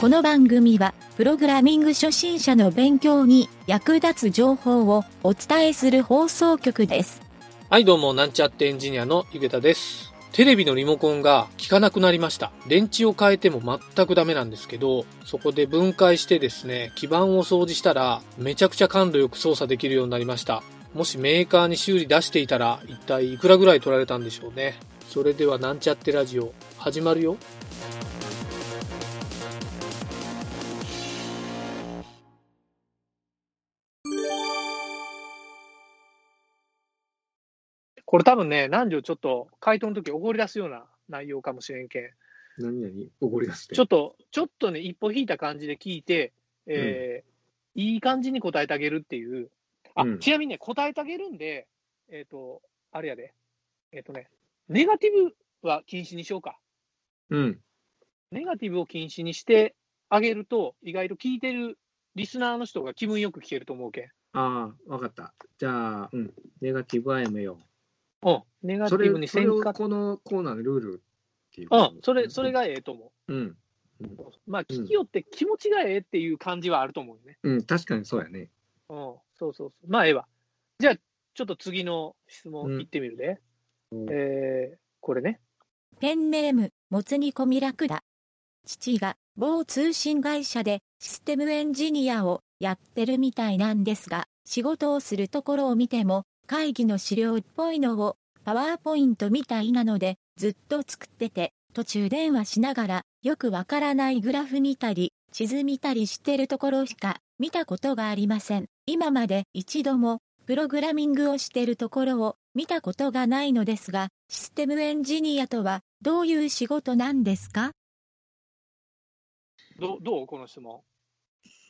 この番組は、プログラミング初心者の勉強に役立つ情報をお伝えする放送局です。はい、どうも、なんちゃってエンジニアのゆげたです。テレビのリモコンが効かなくなりました。電池を変えても全くダメなんですけど、そこで分解してですね、基板を掃除したら、めちゃくちゃ感度よく操作できるようになりました。もしメーカーに修理出していたら、一体いくらぐらい取られたんでしょうね。それでは、なんちゃってラジオ、始まるよ。これ多分ね、南條ちょっと回答の時怒り出すような内容かもしれんけん。何々怒り出して。ちょっと、ちょっとね、一歩引いた感じで聞いて、えーいい感じに答えてあげるっていう。あ、うんちなみにね、答えてあげるんで、えっ、と、あれやで。えっ、とね、ネガティブは禁止にしようか。うん。ネガティブを禁止にしてあげると、意外と聞いてるリスナーの人が気分よく聞けると思うけん。ああ、わかった。じゃあ、うん。ネガティブはやめようん。ネガティブにそれをせんか。このコーナーのルールっていう。うん、それ、それ。がええと思うん。う。まあ、聞きよって気持ちがええっていう感じはあると思うよね。うん、確かにそうやね。うん、そうそうそう。まあ、ええわ。じゃあ、ちょっと次の質問うんいってみるで。うんえー、これね。ペンネーム、もつ煮込み楽だ。父が某通信会社でシステムエンジニアをやってるみたいなんですが、仕事をするところを見ても、会議の資料っぽいのをパワーポイントみたいなのでずっと作ってて、途中電話しながらよくわからないグラフ見たり、地図見たりしてるところしか見たことがありません。今まで一度もプログラミングをしてるところを見たことがないのですが、システムエンジニアとはどういう仕事なんですか？どどうこの質問？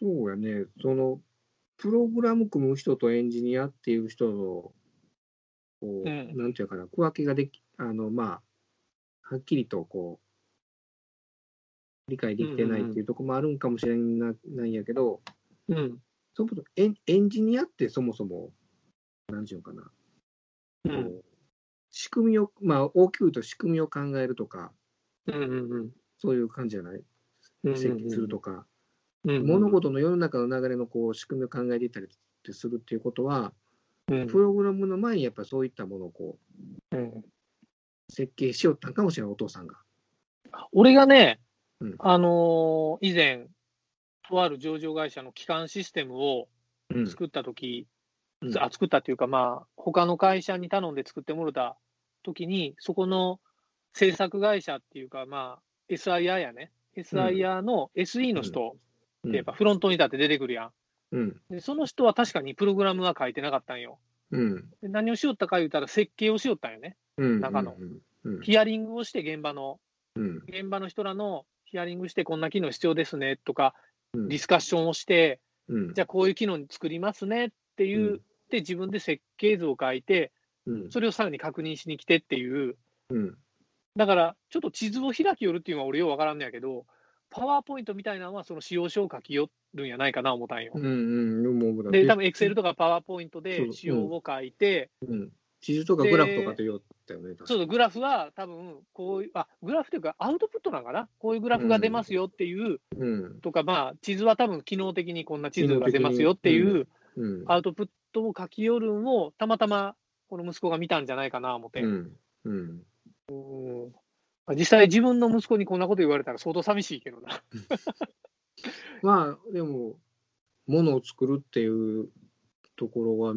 そうやね。その、プログラム組む人とエンジニアっていう人の、こう、うん。なんていうかな、区分けができ、あの、まあ、はっきりとこう、理解できてないっていうところもあるんかもしれなないんやけど、うん。そもそもエンエンジニアってそもそも、なんていうのかな、うん。こう仕組みを、まあ、大きく言うと仕組みを考えるとか、うんうんうん。そういう感じじゃない？設計するとか、うん。物事の世の中の流れのこう仕組みを考えていったりするっていうことは、うん。プログラムの前にやっぱりそういったものをこうん。う設計しよったんかもしれない、お父さんが。俺がね、うん。あのー以前、とある上場会社の基幹システムをうん。作ったとき、うん。あ作ったっていうか、まあ、他の会社に頼んで作ってもらったときに、そこの制作会社っていうか、まあ、SIR やね、SIR の SE の人ってやっぱフロントに立って出てくるやん。うん。でその人は確かにプログラムは書いてなかったんよ。うん。で何をしよったか言うたら設計をしよったんよね。うん。中の。ヒアリングをして現場の、うん。現場の人らのヒアリングしてこんな機能必要ですねとか、うんディスカッションをして、うん。じゃあこういう機能作りますねっていう、うんで自分で設計図を書いて、うん。それをさらに確認しに来てっていう、うん。だからちょっと地図を開きよるっていうのは俺ようわからんのやけど、パワーポイントみたいなのはその使用書を書きよるんやないかな思ったんよ。うん。うん。で、多分エクセルとかパワーポイントで仕様を書いて、うん。地図とかグラフとかと言おったよね。そうそう、グラフは多分こういう、あグラフというかアウトプットなんかな、こういうグラフが出ますよっていう、うん。とか、まあ、地図は多分機能的にこんな地図が出ますよっていううん。アウトプットを書き寄るんを、たまたまこの息子が見たんじゃないかな思って。うん。うん。うん実際、自分の息子にこんなこと言われたら相当寂しいけどな。まあ、でも、ものを作るっていうところは、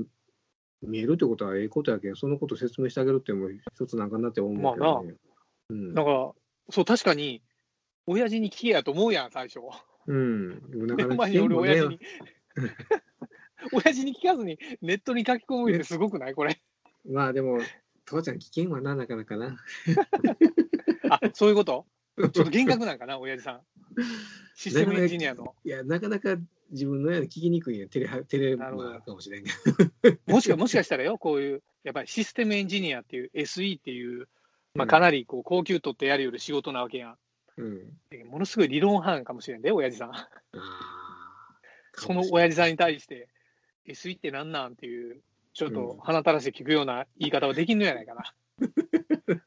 見えるってことはええことやけん、そのことを説明してあげるっていうのも一つなんかなって思うけどね。うんだから、そう、確かに、親父に聞けやと思うやん、最初。うん。なかなかね親父に。親父に聞かずにネットに書き込むってすごくないこれ。まあでも、父ちゃん危険はな、なかなかな。あ、そういうこと？ちょっと厳格なんかな、親父さん。システムエンジニアの。いや、なかなか自分のやつ聞きにくいんや。テレハ、テレなるほどまあかもしれんけもしかもしかしたらよ、こういう、やっぱりシステムエンジニアっていう SE っていう、まあ、うんかなりこう高級取ってやるよる仕事なわけやん。ど。うん。でものすごい理論派かもしれんで、親父さん。ああ。その親父さんに対して、SE ってなんなんっていう、ちょっと鼻垂らして聞くような言い方はできんのやないかな。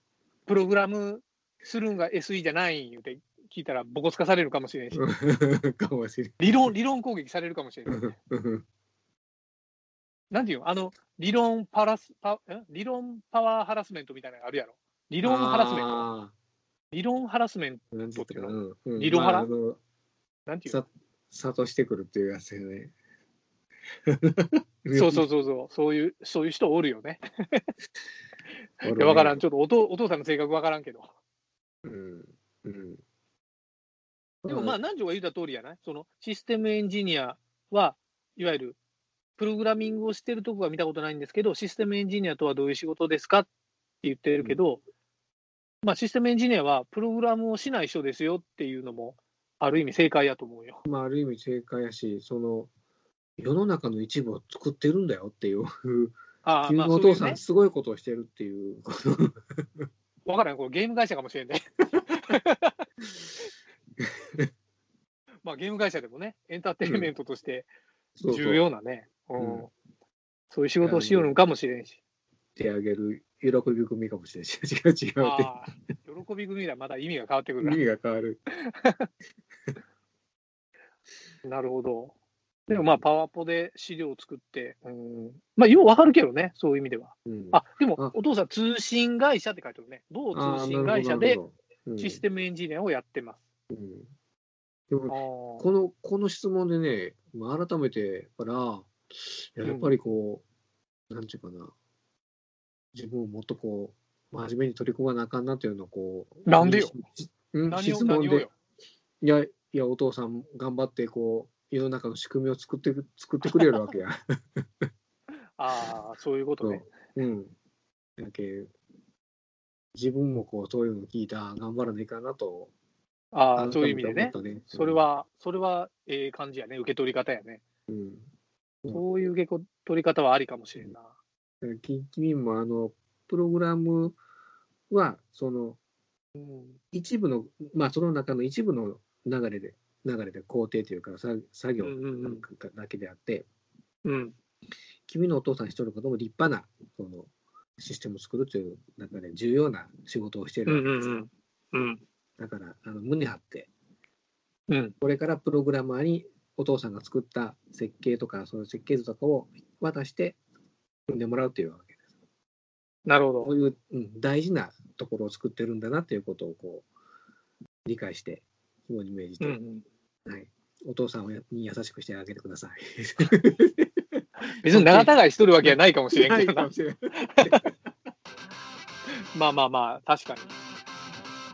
プログラムするんが SE じゃないん言うて聞いたらボコつかされるかもしれんし、かもしれん。理論、理論攻撃されるかもしれん。なんていうの？あの、理論パラス、パん理論パワーハラスメントみたいなのがあるやろ？理論ハラスメント。あ理論ハラスメント、ったかなうんうん理論派まあなんていうの？さ、諭してくるっていうやつよね。そうそうそうそう、そういう、そういう人おるよね。いや、わからん。ちょっとお父お父さんの性格わからんけど。うん。うん。でもまあ、南條が言った通りやないそのシステムエンジニアは、いわゆる、プログラミングをしてるとこは見たことないんですけど、システムエンジニアとはどういう仕事ですかって言ってるけど、まあ、システムエンジニアはプログラムをしない人ですよっていうのも、ある意味正解やと思うよ。まあ、ある意味正解やし、その、世の中の一部を作ってるんだよっていう、ああ、お父さんすごいことをしてるっていう、わからん、これゲーム会社かもしれんね。まあ、ゲーム会社でもね、エンターテインメントとして重要なね、そういう仕事をしようのかもしれんし。手あげる喜び組かもしれないし、違う違うって。ああ、喜び組ではまだ意味が変わってくるな意。味が変わる。なるほど。でもまあ、パワポで資料を作って、うん、まあ、ようわかるけどね、そういう意味では。うん、あ、でもあ、お父さん、通信会社って書いてあるね。某通信会社でシステテムエンジニアをやってます。ム、うん。でもあこのこの質問でね、まあ改めてから、いややっぱりこう、なんていうかな、自分をもっとこう、真面目に取り組まなあかんなっていうのをこう、なんでよ。うん質問で。いや、いや、お父さん頑張って、こう、世の中の仕組みを作ってく作ってくれるわけや。ああ、そういうことね。うん。だけ自分もこう、そういうの聞いた、頑張らないかなと、ああ、そういう意味でね。ねそれ、は、それは、ええ感じやね。受け取り方やね。うん。うんそういう受け取り方はありかもしれんな。き君もあの、プログラムは、その、うん。一部の、まあ、その中の一部の流れで、流れで工程というか、さ作業うんうんうんだけであって、うん。君のお父さん一人のことも立派な、その、システムを作るという中で重要な仕事をしていうんるわけです。うんうん。うん。だから、あの胸張って、うん。これからプログラマーにお父さんが作った設計とか、その設計図とかを渡して、組んでもらうというわけです。なるほど。こういう、うん、大事なところを作ってるんだなということをこう理解して、肝に銘じて、うんうん。はい、お父さんをやに優しくしてあげてください。別に長違いしとるわけはないかもしれんけどなないかも。しれないまあまあまあ、確かに。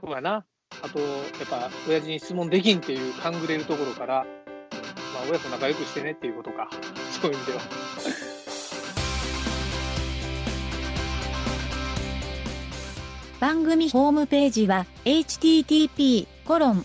そうやな。あと、やっぱ、親父に質問できんっていう勘ぐれるところから、まあ、親と仲良くしてねっていうことか。そういう意味では。番組ホームページは http コロン